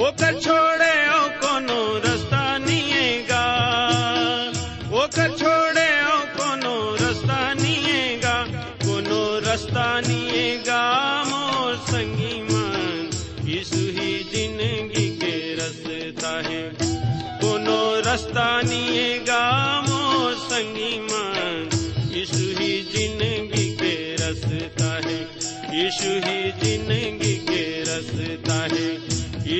है ओकर छोड़े ओ कोनो रास्ता निएगा। ओकर छोड़े ओ कोनो रास्ता निएगा। कोनो रास्ता निएगा मोर संगी ही ज़िंदगी के रास्ता है। कोनो रास्ता निएगा मोर संगी ही ज़िंदगी के रास्ता है। यीशु ज़िंदगी के रास्ता है।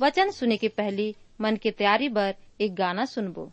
वचन सुने के पहले मन की तैयारी बर एक गाना सुनबो।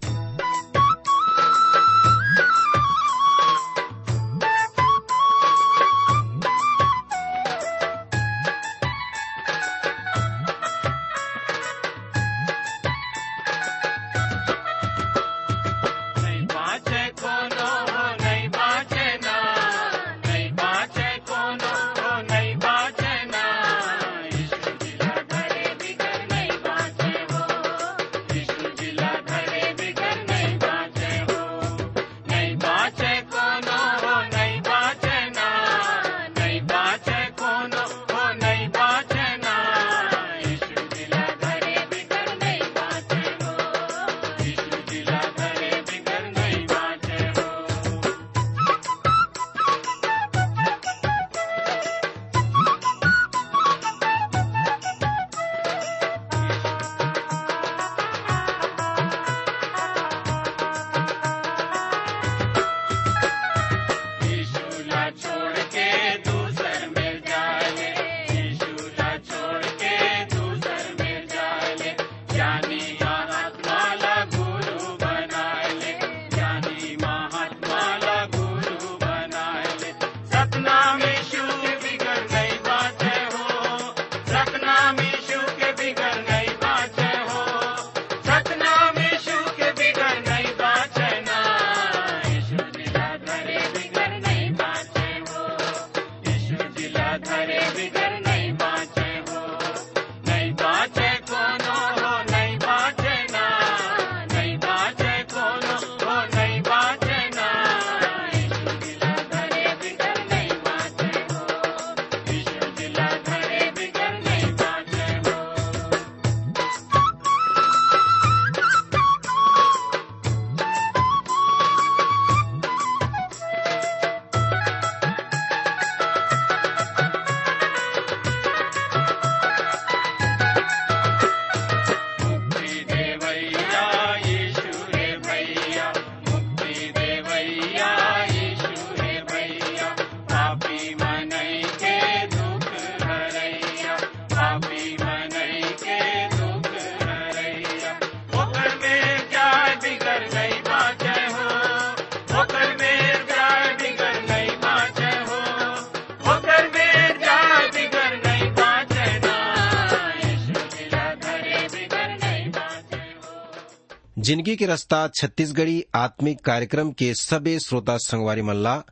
ज़िंदगी के रास्ता, छत्तीसगढ़ी आत्मिक कार्यक्रम के सबे श्रोता संगवारी मल्ला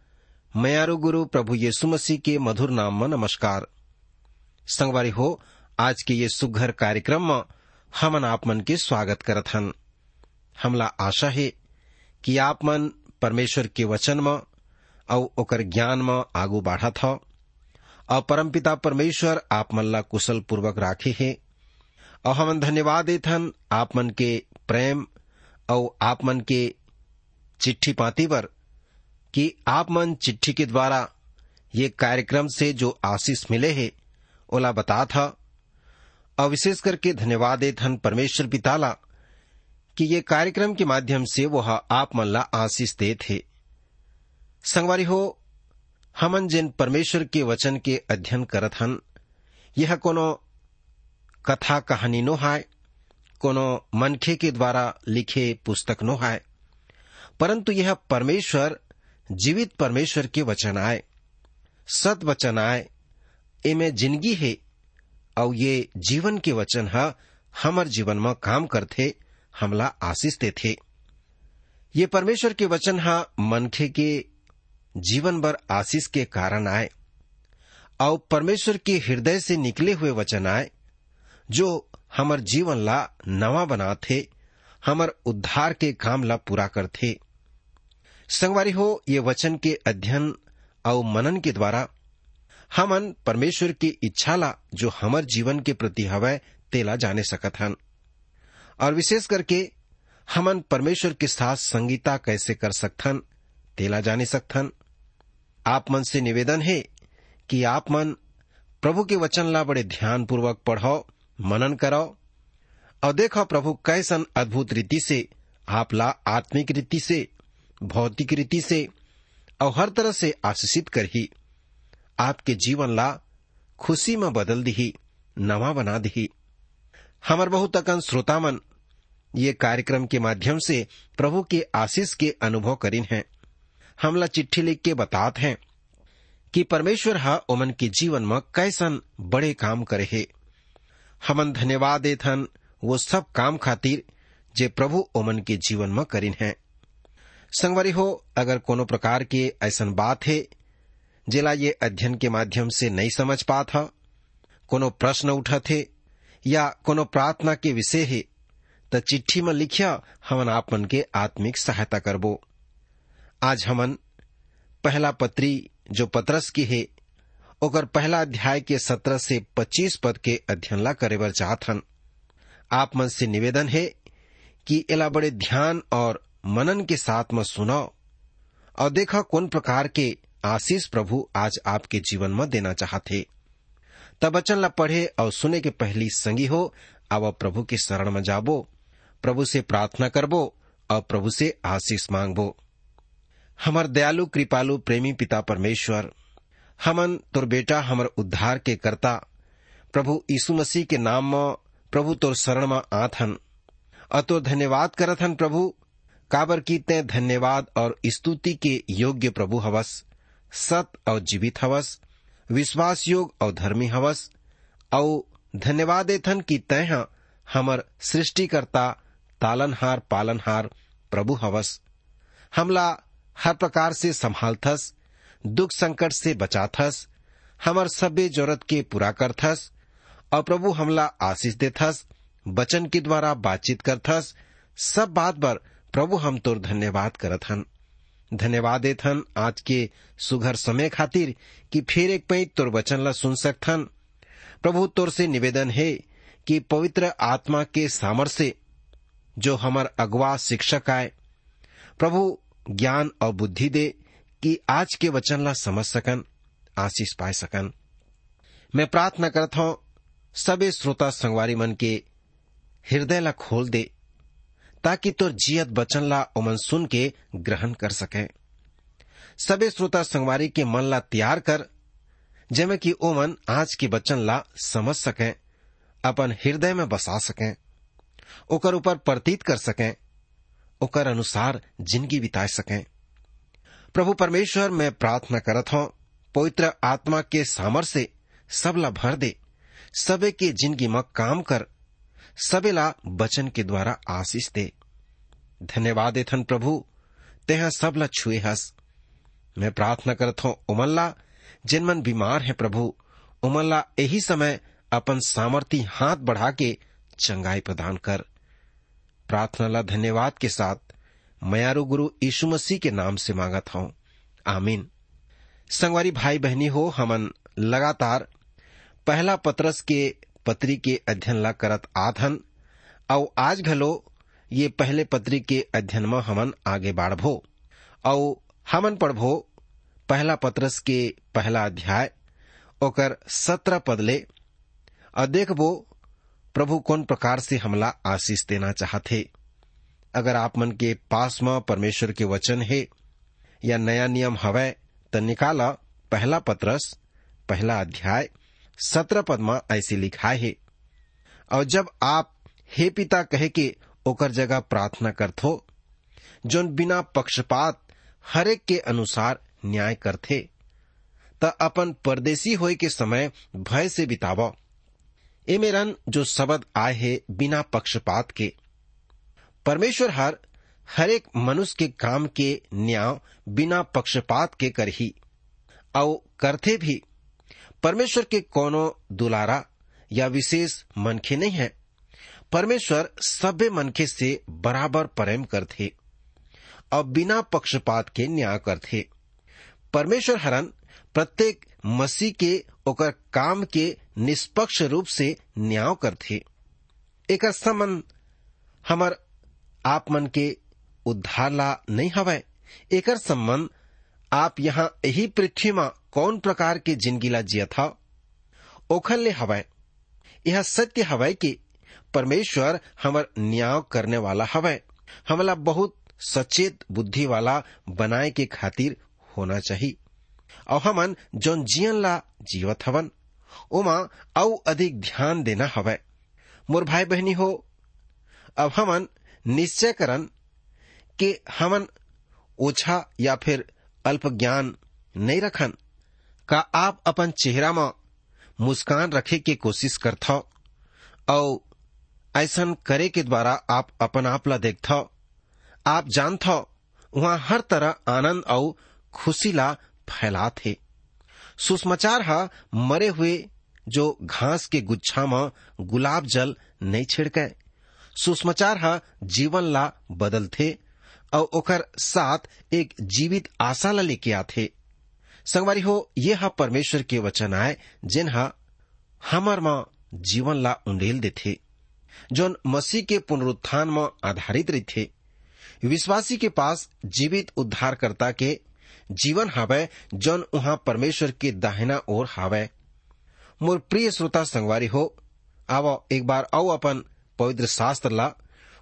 मयारू गुरु प्रभु यीशु मसीह के मधुर नाम में नमस्कार। संगवारी हो, आज के ये सुघर कार्यक्रम में हमन आप मन के स्वागत करत हन। हमला आशा है कि आप मन परमेश्वर के वचन में और ओकर ज्ञान में आगू बढ़त हो। और परमपिता परमेश्वर आप मन ला कुशल पूर्वक राखे है। और हमन धन्यवाद देथन आप मन के प्रेम और आप मन के चिट्ठी पाती पर कि आप मन चिट्ठी के द्वारा ये कार्यक्रम से जो आशीष मिले है, ओला बता था। और विशेष करके धन्यवाद दे धन परमेश्वर पिताला कि ये कार्यक्रम के माध्यम से वह आप मन ला आशीष दे थे। संगवारी हो हमन जिन परमेश्वर के वचन के अध्ययन करत हन, यह कोनो कथा कहानी नो हाय। कोनो मनखे के द्वारा लिखे पुस्तक नो हाय। परंतु यह परमेश्वर, जीवित परमेश्वर के वचन आए। सत वचन आए, एमे ज़िंदगी है और ये जीवन के वचन है, हमर जीवन में काम करते हमला आशीष देते ये परमेश्वर के वचन है, मनखे के जीवन भर आशीष के कारण आए। और परमेश्वर के हृदय से निकले हुए वचन आए, जो हमर जीवन ला नवा बनाथे, हमर उद्धार के काम ला पूरा करथे। संगवारी हो, ये वचन के अध्ययन और मनन के द्वारा, हमन परमेश्वर की इच्छा ला जो हमर जीवन के प्रति हवय तेला जाने सकत हन। और विशेष करके, हमन परमेश्वर के साथ संगीता कैसे कर सकथन तेला जाने सकथन आप मन से निवेदन है कि आप मन प्रभु के वचन ला बड़े ध्यान पूर्वक पढ़ो मनन करो और देखो प्रभु, कैसन अद्भुत रीति से, आप ला आत्मिक रीति से, भौतिक रीति से, और हर तरह से आशीषित कर ही। आपके जीवन ला खुशी में बदल दी नवा बना दी हमर बहुत अकन श्रोता मन, ये कार्यक्रम के माध्यम से प्रभु के आशीष के अनुभव करीन हैं। हमला चिट्ठी लिख के बतात हैं कि परमेश्वर हा ओमन के जीवन में कैसन बड़े काम करे है। हमन धन्यवाद देथन वो सब काम खातिर जे प्रभु ओमन के जीवन में करीन है। संगवारी हो, अगर कोनो प्रकार के ऐसन बात है जेला ये अध्ययन के माध्यम से नहीं समझ पात ह, कोनो प्रश्न उठा थे या कोनो प्रार्थना के विषय है, त चिट्ठी में लिखिया हमन आप मन के आत्मिक सहायता करबो। आज हमन पहला पत्री जो पत्रस की है ओकर पहला अध्याय के सत्रह से पच्चीस पद के अध्ययन ला करे बर चाहत हन। आप मन से निवेदन है कि एला बड़े ध्यान और मनन के साथ में सुनो और देखा कौन प्रकार के आशीष प्रभु आज आपके जीवन में देना चाहते तब वचन ला पढ़े और सुने के पहली संगी हो, अब प्रभु के शरण में जाबो, प्रभु से प्रार्थना करबो, और प्रभु से आशीष मांगबो। हमार दयालु, कृपालु, प्रेमी पिता परमेश्वर हमन तोर बेटा हमर उद्धार के कर्ता, प्रभु यीशु मसीह के नाम में प्रभु तोर शरण में आत हन। धन्यवाद करत हन प्रभु। काबर की ते धन्यवाद और स्तुति के योग्य प्रभु हवस, सत और जीवित हवस, विश्वास योग और धर्मी हवस। और धन्यवाद देथन कि तय हमर सृष्टिकर्ता, तालनहार, पालनहार प्रभु हवस। हमला हर प्रकार से संभालथस दुख संकट से बचाथस हमर सभ्य ज़रूरत के पूरा करथस और प्रभु हमला आशीष देथस वचन के द्वारा बातचीत करथस सब बात पर प्रभु हम तोर धन्यवाद करत हन। धन्यवाद देथन आज के सुघर समय खातिर कि फिर एक पैत तोर वचन ला सुन सकथन प्रभु तोर से निवेदन है कि पवित्र आत्मा के सामर से जो हमर अगवा शिक्षक आए, प्रभु ज्ञान और बुद्धि दे कि आज के वचन ला समझ सकन, आशीष पाए सकन। मैं प्रार्थना करता हूँ सबे श्रोता संगवारी मन के हृदय ला खोल दे, ताकि तोर जियत वचन ला ओमन सुन के ग्रहण कर सके। सबे श्रोता संगवारी के मन ला तैयार कर, जेमे कि ओमन आज के वचन ला समझ सके, अपन हृदय में बसा सके, ओकर ऊपर प्रतीत कर सके, ओकर अनुसार ज़िंदगी बिता सके। प्रभु परमेश्वर, मैं प्रार्थना करत हूँ, पवित्र आत्मा के सामर से सब ला भर दे, सबे के ज़िंदगी में काम कर, सबेला बचन के द्वारा आशीष दे। धन्यवाद देथन प्रभु, तेहा सबला छुए हस। मैं प्रार्थना करत हूँ, उमल्ला, जिन मन बीमार है प्रभु, उमल्ला यही समय अपन सामर्थी हाथ बढ़ा के चंगाई प्रदान कर। प्रार्थना ला धन्यवाद के साथ मयारू गुरु यीशु मसीह के नाम से मांगत हूँ। आमीन। संगवारी भाई बहनी हो, हमन लगातार पहला पत्रस के पत्री के अध्ययन ला करत आधन और आज घलो ये पहले पत्री के अध्ययन में हमन आगे बाढ़बो और हमन पढ़बो पहला पत्रस के पहला अध्याय, ओकर सत्रह पदले। और देखबो प्रभु कौन प्रकार से हमला आशीष देना चाहते अगर आप मन के पास में परमेश्वर के वचन है, या नया नियम हवै, त निकाला, पहला पत्रस, पहला अध्याय, सत्रह पद में ऐसे लिखा है। और जब आप हे पिता कहे के ओकर जगह प्रार्थना करथो जोन बिना पक्षपात हरेक के अनुसार न्याय करथे त अपन परदेसी होय के समय भय से बिताव। ए मेरन जो शब्द आए है बिना पक्षपात के परमेश्वर हर हरेक मनुष्य के काम के न्याय बिना पक्षपात के करही और करते भी। परमेश्वर के कोनो दुलारा या विशेष मनखे नहीं है। परमेश्वर सभ्य मनखे से बराबर प्रेम करते और बिना पक्षपात के न्याय करते। परमेश्वर हरन प्रत्येक मसीह के ओकर काम के निष्पक्ष रूप से न्याय करते। एक संबंध हमर आप मन के उद्धार ला नहीं हवय एकर संबंध आप यहाँ यही पृथ्वी में कौन प्रकार के ज़िंदगी ला जिया था? ओखल ले हवय यह सत्य हवय कि परमेश्वर हमर न्याय करने वाला हवय हमला बहुत सचेत बुद्धि वाला बनाए के खातिर होना चाहिए। और हमन जौन जियन ला जीवत हवन ओमा औ अधिक ध्यान देना हवय मोर भाई बहनी हो, अब हमन निश्चय करन कि हमन ओछा या फिर अल्प ज्ञान नहीं रखन, का आप अपन चेहरा में मुस्कान रखे के कोशिश करथ और ऐसन करे के द्वारा आप अपन आप ला आप जानथ वहाँ हर तरह आनंद और खुशी ला फैलात हे सुषमाचार हा मरे हुए जो घास के गुच्छा में गुलाब जल नहीं छिड़के। सुषमाचार हा जीवन ला बदलथे और ओकर साथ एक जीवित आशा ला लेके आथे। संगवारी हो, ये हा परमेश्वर के वचन आए, जिन हा हमर माँ जीवन ला उंडेल देथे। जोन मसीह के पुनरुत्थान में आधारित रही विश्वासी के पास जीवित उद्धारकर्ता के जीवन हावय जौन उहाँ परमेश्वर के दाहिना ओर हावय मोर प्रिय श्रोता संगवारी हो, आव, एक बार आओ अपन पवित्र शास्त्र ला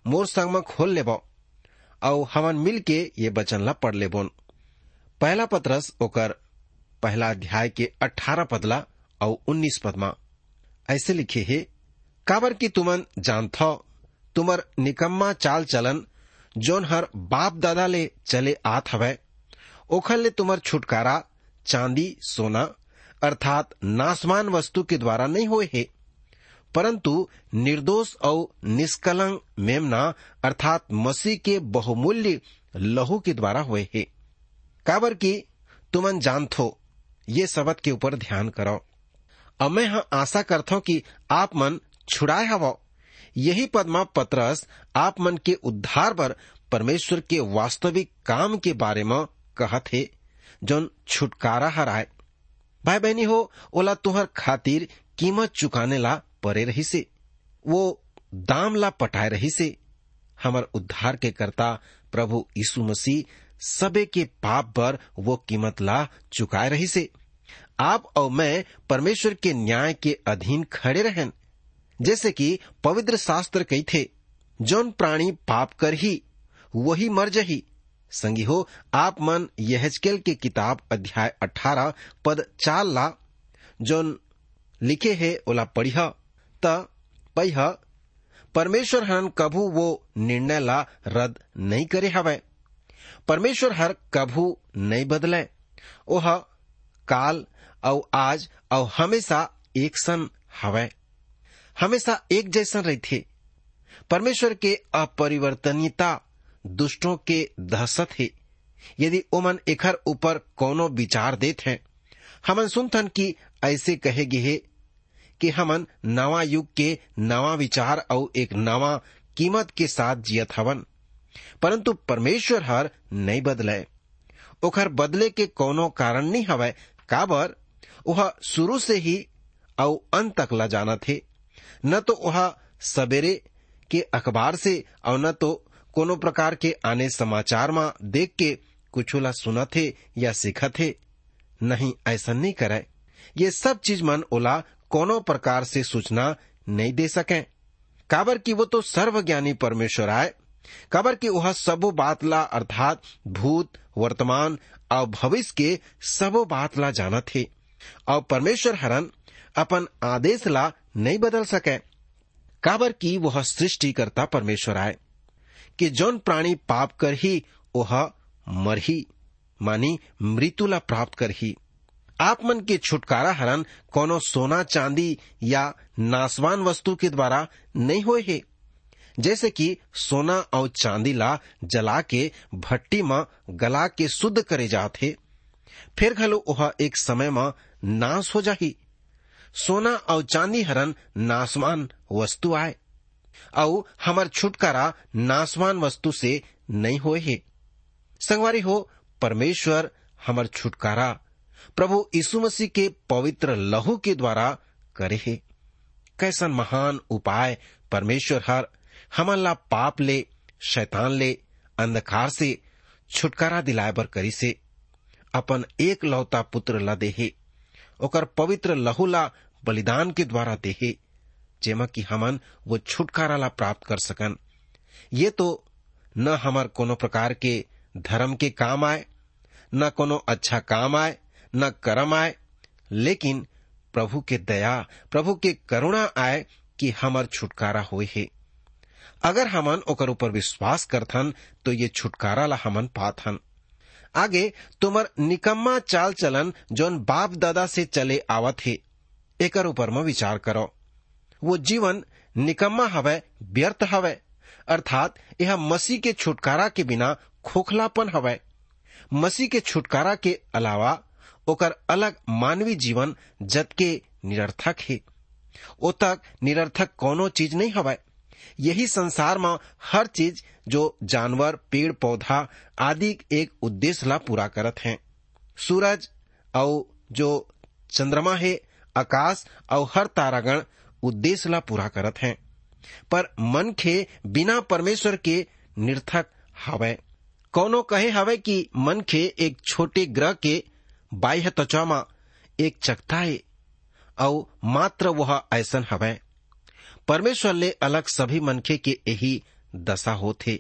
मोर संग में खोल लेब और हमन मिल के ये वचन ला पढ़ लेबोन। पहला पत्रस ओकर पहला अध्याय के अठारह पदला और उन्नीस पदमा। ऐसे लिखे है, काबर की तुमन जानथ, तुमर निकम्मा चाल चलन, जोन हर बाप दादा ले चले आत हवय ओखल ले तुमर छुटकारा, चांदी, सोना, अर्थात नासमान वस्तु के द्वारा नहीं हुए है। परंतु निर्दोष और निष्कलंक मेमना अर्थात मसीह के बहुमूल्य लहू के द्वारा हुए है। काबर की तुमन जानथो, ये शब्द के ऊपर ध्यान करो। अब मैं हाँ आशा करता कि आप मन छुड़ाए हवो। यही पदमा पत्रस आप मन के उद्धार पर परमेश्वर के वास्तविक काम के बारे में कहत है, जौन छुटकारा हराए। भाई बहनी हो, ओला तुहर खातिर कीमत चुकाने ला परे रही से वो दाम ला पटाए रही से हमर उद्धार के कर्ता प्रभु यीशु मसीह सबे के पाप पर वो कीमत ला चुकाए रही से आप और मैं परमेश्वर के न्याय के अधीन खड़े रहन जैसे कि पवित्र शास्त्र कही थे, जौन प्राणी पाप कर ही, वही मर जही। संगी हो, आप मन यहजकेल के किताब अध्याय अठारह पद चार ला, जौन लिखे है, ओला पढ़िह त, पह, परमेश्वर हन कभू वो निर्णय ला रद्द नहीं करे हवय परमेश्वर हर कभू नहीं बदले। ओह, काल और आज और हमेशा एक सन हवय हमेशा एक जैसन रही थे परमेश्वर के अपरिवर्तनीयता दुष्टों के दहशत है। यदि ओमन एकर ऊपर कोनो विचार देत हैं, हमन सुनथन कि ऐसे कहेगे है कि हमन नवा युग के नवा विचार और एक नवा कीमत के साथ जियत हवन। परंतु परमेश्वर हर नहीं बदले ओखर बदले के कोनो कारण नहीं हवय। काबर? वह शुरू से ही और अंत तक ला जाना थे न तो वह सवेरे के अखबार से और न तो कोनो प्रकार के आने समाचार में देख के कुछ ला सुना थे या सीखा थे नहीं ऐसा नहीं करे ये सब चीज़ मन ओला कोनो प्रकार से सूचना नहीं दे सके। काबर की वो तो सर्वज्ञानी परमेश्वर आए। काबर की वह सबो बात ला अर्थात भूत, वर्तमान और भविष्य के सबो बात ला जाना थे। और परमेश्वर हरन अपन आदेश ला नहीं बदल सके। काबर की वह सृष्टिकर्ता परमेश्वर आए। कि जौन प्राणी पाप कर ही, वह मर ही, मानी मृत्यु ला प्राप्त कर ही। आप मन के छुटकारा हरन कोनो सोना, चांदी या नासवान वस्तु के द्वारा नहीं होए है। जैसे कि सोना और चांदी ला जला के भट्टी में गला के शुद्ध करे जाते, फिर घलो वह एक समय में नाश हो जाही। सोना और चांदी हरन नासवान वस्तु आए, और हमार छुटकारा नासवान वस्तु से नहीं होए है। संगवारी हो, परमेश्वर हमार छुटकारा प्रभु यीशु मसीह के पवित्र लहू के द्वारा करे है। कैसन महान उपाय, परमेश्वर हर हमन ला पाप ले, शैतान ले, अंधकार से छुटकारा दिलाए बर करी से। अपन एक लौता पुत्र ला देहे ओकर पवित्र लहू ला बलिदान के द्वारा देहे जेमा कि हमन वो छुटकारा ला प्राप्त कर सकन। ये तो न हमार कोनो प्रकार के धर्म के काम आए, न कोनो अच्छा काम आए न कर्म आए, लेकिन प्रभु के दया, प्रभु के करुणा आए कि हमार छुटकारा होए है। अगर हमन ओकर ऊपर विश्वास करथन तो ये छुटकारा ला हमन पाथन। आगे, तुमर निकम्मा चाल चलन जोन बाप दादा से चले आवत है, एकर ऊपर में विचार करो। वो जीवन निकम्मा हवे, व्यर्थ हवे, अर्थात यह मसीह के छुटकारा के बिना खोखलापन हवे। मसीह के छुटकारा के अलावा ओकर अलग मानवीय जीवन जत के निरर्थक है। ओ तक निरर्थक कोनो चीज़ नहीं हवे। यही संसार में हर चीज़ जो जानवर, पेड़, पौधा आदि एक उद्देश्य ला पूरा करत हैं। सूरज और जो चंद्रमा है, आकाश और हर तारागण उद्देश्य ला पूरा करत हैं। पर मन खे बिना परमेश्वर के निर्थक हवे। कौनो कहे हवे कि मन खे एक छोटे ग्रह के बाह्य त्वचा में एक चकता है और मात्र वह ऐसन हवे। परमेश्वर ले अलग सभी मनखे के यही दशा होथे।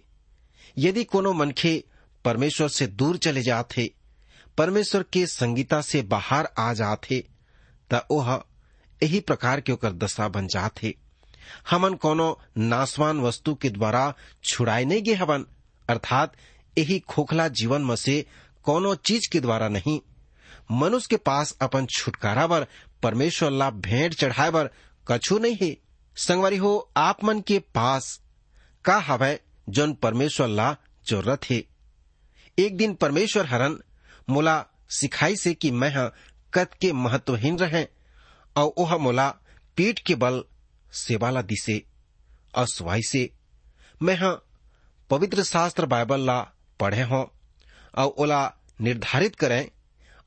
यदि कोनो मनखे परमेश्वर से दूर चले जाते परमेश्वर के संगीता से बाहर आ जाते त यही प्रकार के ओकर दशा बन जाते हमन कोनो नासवान वस्तु के द्वारा छुड़ाए नहीं गे हवन, अर्थात यही खोखला जीवन में से कोनो चीज़ के द्वारा नहीं। मनुष्य के पास अपन छुटकारा बर, परमेश्वर ला भेंट चढ़ाए बर कछु नहीं है। संगवारी हो, आप मन के पास का हवै जोन परमेश्वर ला ज़रूरत है। एक दिन परमेश्वर हरन मोला सिखाई से कि मैं हा कत के महत्वहीन रहे, और ओह मोला पीठ के बल सेवा ला दिसे असवाई से मैं हा पवित्र शास्त्र बाइबल ला पढ़े हो, और ओला निर्धारित करें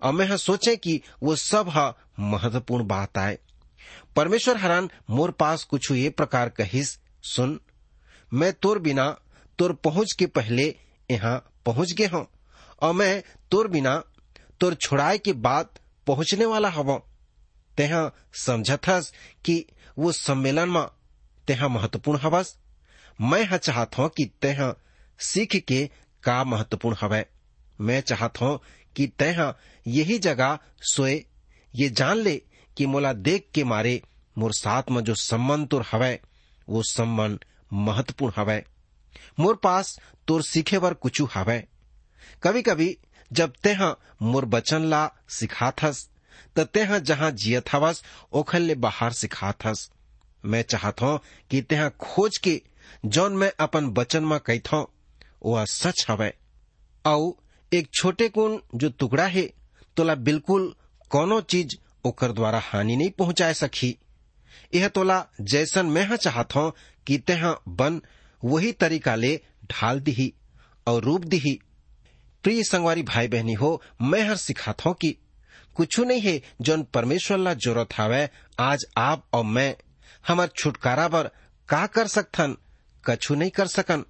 और मैं सोचे कि वो सब हा महत्वपूर्ण बात आए। परमेश्वर हरान, मोर पास कुछ ये प्रकार कहिस, सुन। मैं तोर बिना तोर पहुँच के पहले यहाँ पहुँच गए हूँ। और मैं तोर बिना तोर छुड़ाए के बाद पहुँचने वाला हव तेहा समझथस कि वो सम्मेलन में तेहा महत्वपूर्ण हवस। मैं हा चाहत हूँ कि तेहा सीख के का महत्वपूर्ण हवै। मैं चाहत हूँ कि तेहा यही जगह सोए, ये जान ले कि मोला देख के मारे मोर साथ में जो संबंध तुर हवै, वो संबंध महत्वपूर्ण हवै। मोर पास तोर सीखे बर कुछ हवै। कभी कभी जब तेहा मोर बचन ला सिखाथस, त तेहा जहाँ जियत हवस ओखल ले बाहर सिखाथस। मैं चाहत हूँ कि तेहा खोज के जौन मैं अपन बचन में कहथो वह सच हवै। औ एक छोटे कुन जो टुकड़ा है, तोला बिल्कुल कोनो चीज़ ओकर द्वारा हानि नहीं पहुँचाए सकी यह तोला जैसन मैं हा चाहत हूँ कि तेहा बन वही तरीका ले ढाल दिही और रूप दिही प्रिय संगवारी भाई बहनी हो, मैं हर सिखात हूँ कि कुछ नहीं है जौन परमेश्वर ला ज़रूरत हावे, आज आप और मैं हमार छुटकारा बर का कर सकथन, कछु नहीं कर सकन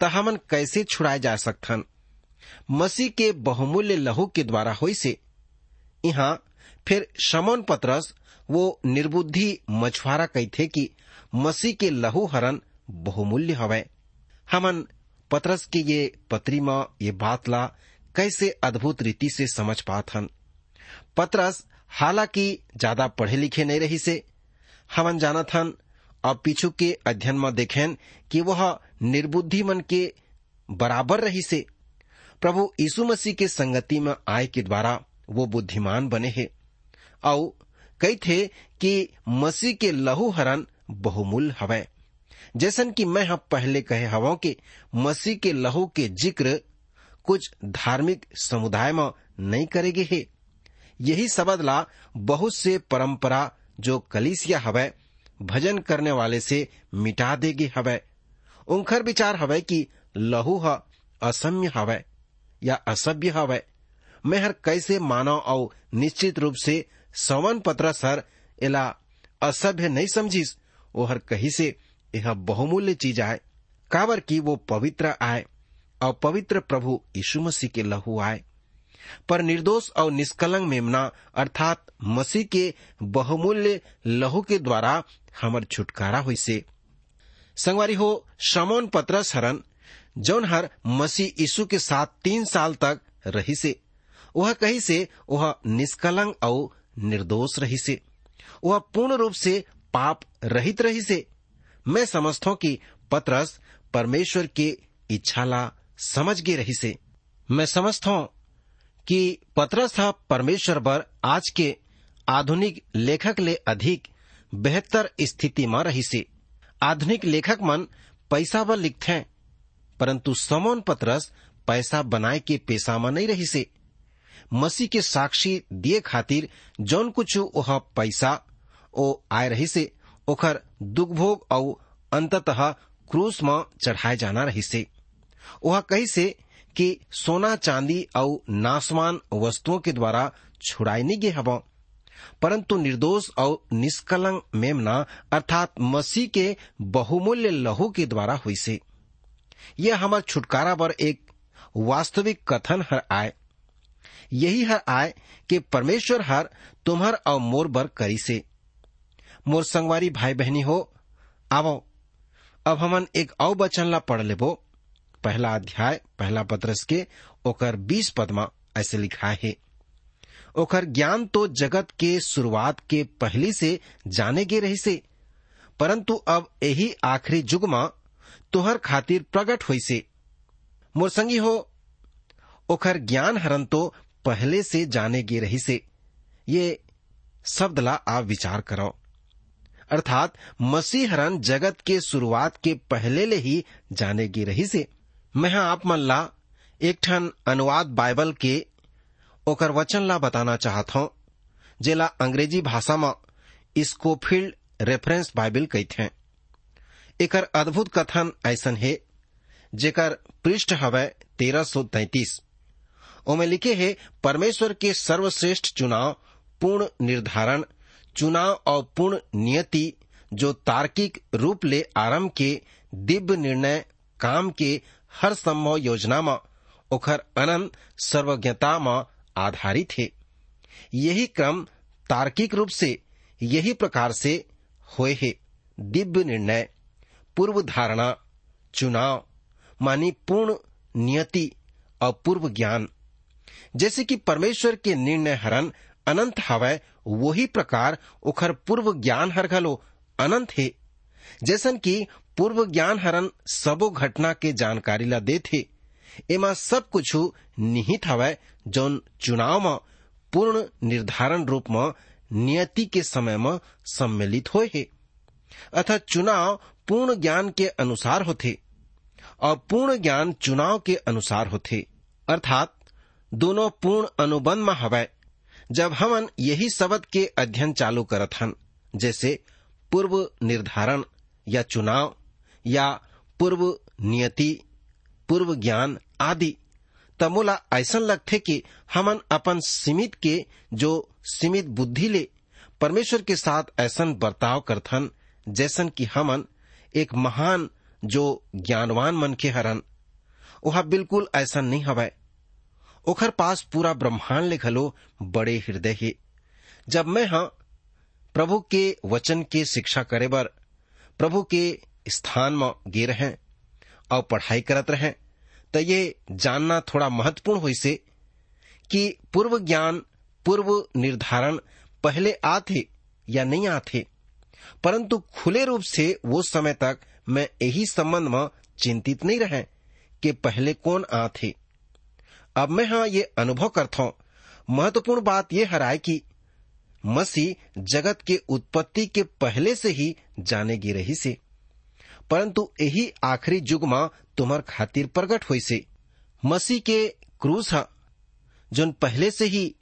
त हमन कैसे छुड़ाए जा सकथन। मसीह के बहुमूल्य लहू के द्वारा होई से यहाँ फिर शमोन पत्रस वो निर्बुद्धि मछुआरा कही थे कि मसीह के लहू हरन बहुमूल्य हवय हमन पतरस के ये पत्री में ये बात ला कैसे अद्भुत रीति से समझ पात हन? पतरस हालाँकि ज़्यादा पढ़े लिखे नहीं रही से, हमन जानत हन, अब पीछू के अध्ययन में देखें कि वह निर्बुद्धि मन के बराबर रही से। प्रभु यीशु मसीह के संगति में आय के द्वारा वो बुद्धिमान बने है। और कई थे कि मसीह के लहू हरण बहुमूल्य हवय जैसन कि मैं हम पहले कहे हवा कि मसीह के लहू के ज़िक्र कुछ धार्मिक समुदाय में नहीं करेगे है। यही शब्द ला बहुत से परंपरा जो कलीसिया हवय भजन करने वाले से मिटा देगे हवय उनखर विचार हवय कि लहू ह असम्य हवय या असभ्य हवय मैं हर कैसे मानव और निश्चित रूप से सवन पत्र सर एला असभ्य नहीं समझिस वो हर कही से यह बहुमूल्य चीज़ आए। काबर की वो पवित्र आए और पवित्र प्रभु यीशु मसीह के लहू आए। पर निर्दोष और निष्कलंक मेमना, अर्थात मसीह के बहुमूल्य लहू के द्वारा हमर छुटकारा हुई से संगवारी हो, शमोन पत्रस हरन जौन हर मसीह यीशु के साथ तीन साल तक रही से। वह कही से, वह निष्कलंक और निर्दोष रही से। वह पूर्ण रूप से पाप रहित रही से। मैं समझता हूँ कि पत्रस परमेश्वर के इच्छा ला समझ गए रही से। मैं समझता हूँ कि पत्रस था परमेश्वर पर आज के आधुनिक लेखक ले अधिक बेहतर स्थिति में रही से। आधुनिक लेखक मन पैसा पर लिखते हैं। परंतु समोन पत्रस पैसा बनाए के पेशा में नहीं रही से। मसीह के साक्षी दिए खातिर जौन कुछ वह पैसा ओ आए रही से, ओखर दुख भोग और अंततः क्रूस में चढ़ाए जाना रही से। वह कही से कि सोना, चांदी और नासमान वस्तुओं के द्वारा छुड़ाई नहीं गे हवा। परंतु निर्दोष और निष्कलंक मेमना अर्थात मसीह के बहुमूल्य लहू के द्वारा हुई से। यह हमार छुटकारा पर एक वास्तविक कथन हर आए। यही हर आए कि परमेश्वर हर तुम्हर और मोर बर करी से। मोर संगवारी भाई बहनी हो आवो अब हमन एक अव वचन ला पढ़ लेबो। पहला अध्याय, पहला पत्रस के ओकर बीस पदमा ऐसे लिखा है। ओकर ज्ञान तो जगत के शुरुआत के पहले से जाने गे रही से, परंतु अब यही आखिरी युग में तोहर खातिर प्रकट हुई से मोर संगी हो, ओखर ज्ञान हरन तो पहले से जाने गे रही से ये शब्द ला आप विचार करो अर्थात, मसीह हरन जगत के शुरुआत के पहले ले ही जाने गे रही से मैं आप मन ला एक ठन अनुवाद बाइबल के ओकर वचन ला बताना चाहत हूँ, जेला अंग्रेज़ी भाषा में स्कोफील्ड रेफरेंस बाइबल कहते हैं एकर अद्भुत कथन ऐसन है, जेकर पृष्ठ हवय तेरह सौ तैतीस। ओमे लिखे है, परमेश्वर के सर्वश्रेष्ठ चुनाव, पूर्ण निर्धारण, चुनाव और पूर्ण नियति, जो तार्किक रूप ले आरंभ के दिव्य निर्णय, काम के हर संभव योजना में ओखर अनंत सर्वज्ञता में आधारित है। यही क्रम तार्किक रूप से, यही प्रकार से हुए है, दिव्य निर्णय। पूर्व धारणा चुनाव, मानी पूर्ण नियति और पूर्व ज्ञान। जैसे कि परमेश्वर के निर्णय हरन अनंत हवय, वही प्रकार उखर पूर्व ज्ञान हर घलो अनंत है। जैसन कि पूर्व ज्ञान हरन सबो घटना के जानकारी ला दे थे एमा सब कुछ निहित हवय, जौन चुनाव में पूर्ण निर्धारण रूप में नियति के समय में सम्मिलित होए है। अतः चुनाव पूर्ण ज्ञान के अनुसार होते और पूर्ण ज्ञान चुनाव के अनुसार होते अर्थात, दोनों पूर्ण अनुबंध में हवय जब हमन यही शब्द के अध्ययन चालू करत हन, जैसे पूर्व निर्धारण या चुनाव, या पूर्व नियति, पूर्व ज्ञान आदि। मोला ऐसा लगथे कि हमन अपन सीमित के, जो सीमित बुद्धि ले, परमेश्वर के साथ ऐसा बर्ताव करथन जैसन कि हमन एक महान जो ज्ञानवान मन के हरन वह बिल्कुल ऐसा नहीं हवय। ओखर पास पूरा ब्रह्मांड ले घलो बड़े हृदय हे। जब मैं हाँ प्रभु के वचन के शिक्षा करे बर प्रभु के स्थान में गे रहे और पढ़ाई करत रहे तो ये जानना थोड़ा महत्वपूर्ण हो से कि पूर्व ज्ञान, पूर्व निर्धारण पहले आते या नहीं आते परंतु खुले रूप से वो समय तक मैं यही संबंध में चिंतित नहीं रहे कि पहले कौन आ थे। अब मैं हाँ ये अनुभव करता हूँ। महत्वपूर्ण बात यह हराए कि मसीह जगत के उत्पत्ति के पहले से ही जाने गी रही से। परंतु यही आखिरी युग में तुम्हार खातिर प्रकट हुई से। मसीह के क्रूस हा, जोन पहले से ही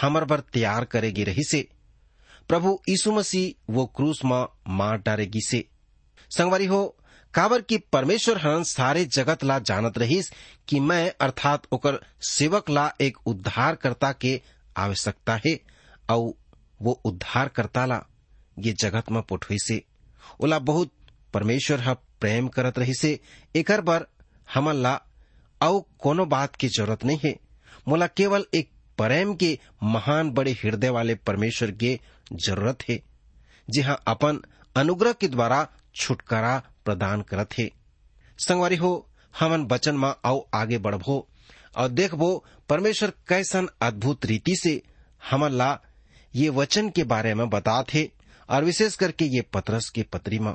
हमर बर तैयार करेगी रही से। प्रभु यीशु मसीह वो क्रूस में मार डारेगी से संगवारी हो, काबर की परमेश्वर हन सारे जगत ला जानत रहीस कि मैं अर्थात ओकर सेवक ला एक उद्धार करता के आवश्यकता है और वो उद्धारकर्ता ला ये जगत में पुठुई से ओला बहुत परमेश्वर ह प्रेम करत रही से एकर बर हमन ला और कोनो बात की ज़रूरत नहीं है। मोला केवल एक प्रेम के महान बड़े हृदय वाले परमेश्वर के ज़रूरत है। जिहा अपन अनुग्रह के द्वारा छुटकारा प्रदान करत है। संगवारी हो, हमन बचन में आओ आगे बढ़बो और देखबो परमेश्वर कैसन अद्भुत रीति से हमन ला ये वचन के बारे में बतात है और विशेष करके ये पत्रस के पत्री में।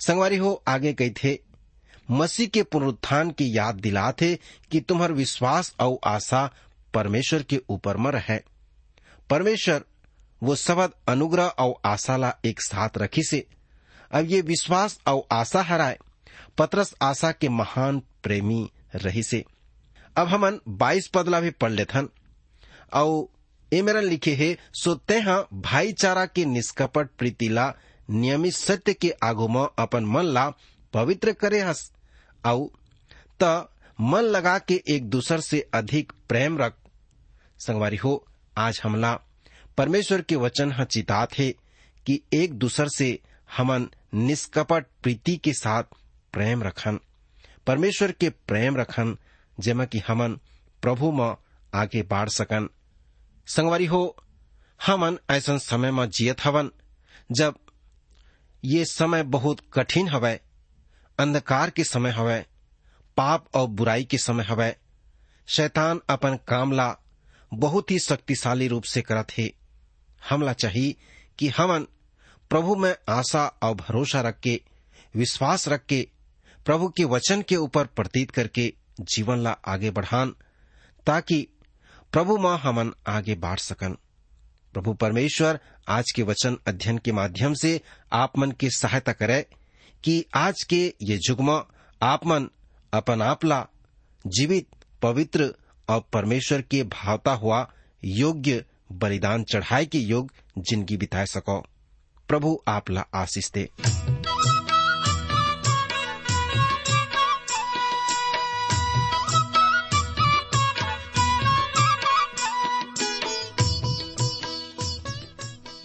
संगवारी हो, आगे कही थे, मसीह के पुनरुत्थान की याद दिलाते कि तुम्हार विश्वास और आशा परमेश्वर के ऊपर में रहे। परमेश्वर वो सबद अनुग्रह और आशा ला एक साथ रखी से। अब ये विश्वास और आशा हराए, पत्रस आशा के महान प्रेमी रही से। अब हमन बाईस पदला भी पढ़ लेथन। और ए मेरा लिखे है, सो तेहा भाईचारा के निष्कपट प्रीतिला, नियमित सत्य के आगु में अपन मन ला पवित्र करे हस। औ त मन लगा के एक दूसर से अधिक प्रेम रख। संगवारी हो, आज हमला परमेश्वर के वचन ह चितात है कि एक दूसर से हमन निष्कपट प्रीति के साथ प्रेम रखन। परमेश्वर के प्रेम रखन, जेमा कि हमन प्रभु में आगे बढ़ सकन। संगवारी हो, हमन ऐसा समय में जियत हवन, जब ये समय बहुत कठिन हवै, अंधकार के समय हवै, पाप और बुराई के समय हवै। शैतान अपन काम ला बहुत ही शक्तिशाली रूप से करत है। हमला चाहिए कि हमन प्रभु में आशा और भरोसा रख के विश्वास रख के प्रभु के वचन के ऊपर प्रतीत करके जीवन ला आगे बढ़ान, ताकि प्रभु माँ हमन आगे बढ़ सकन। प्रभु परमेश्वर, आज के वचन अध्ययन के माध्यम से आप मन की सहायता करे कि आज के ये युग में आप मन अपन आपला जीवित, पवित्र और परमेश्वर के भावता हुआ योग्य बलिदान चढ़ाए के योग ज़िंदगी बिता सको। प्रभु आपला आशीष दे।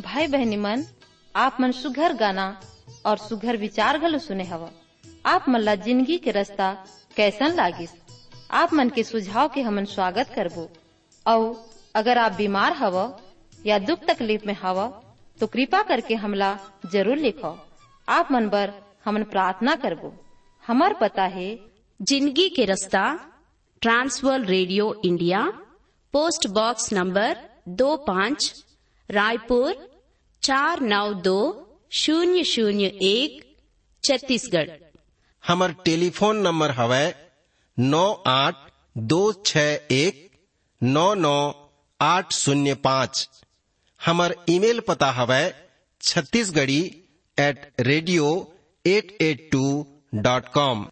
भाई बहनी मन, आप मन सुघर गाना और सुघर विचार घलो सुने हवा। आप मन ला ज़िंदगी के रास्ता कैसन लागिस? आप मन के सुझाव के हमन स्वागत करबो। और अगर आप बीमार हव या दुख तकलीफ़ में हव तो कृपा करके हमला ज़रूर लिखो। आप मन बर हमन प्रार्थना करबो। हमार पता है ज़िंदगी के रास्ता Trans World Radio India post box number दो पाँच रायपुर चार नौ दो शून्य शून्य एक छत्तीसगढ़। हमर टेलीफोन नंबर हवा नौ आठ दो छ एक नौ नौ आठ शून्य पाँच। हमार ईमेल पता हवै Chhattisgarhi at radio at at two dot com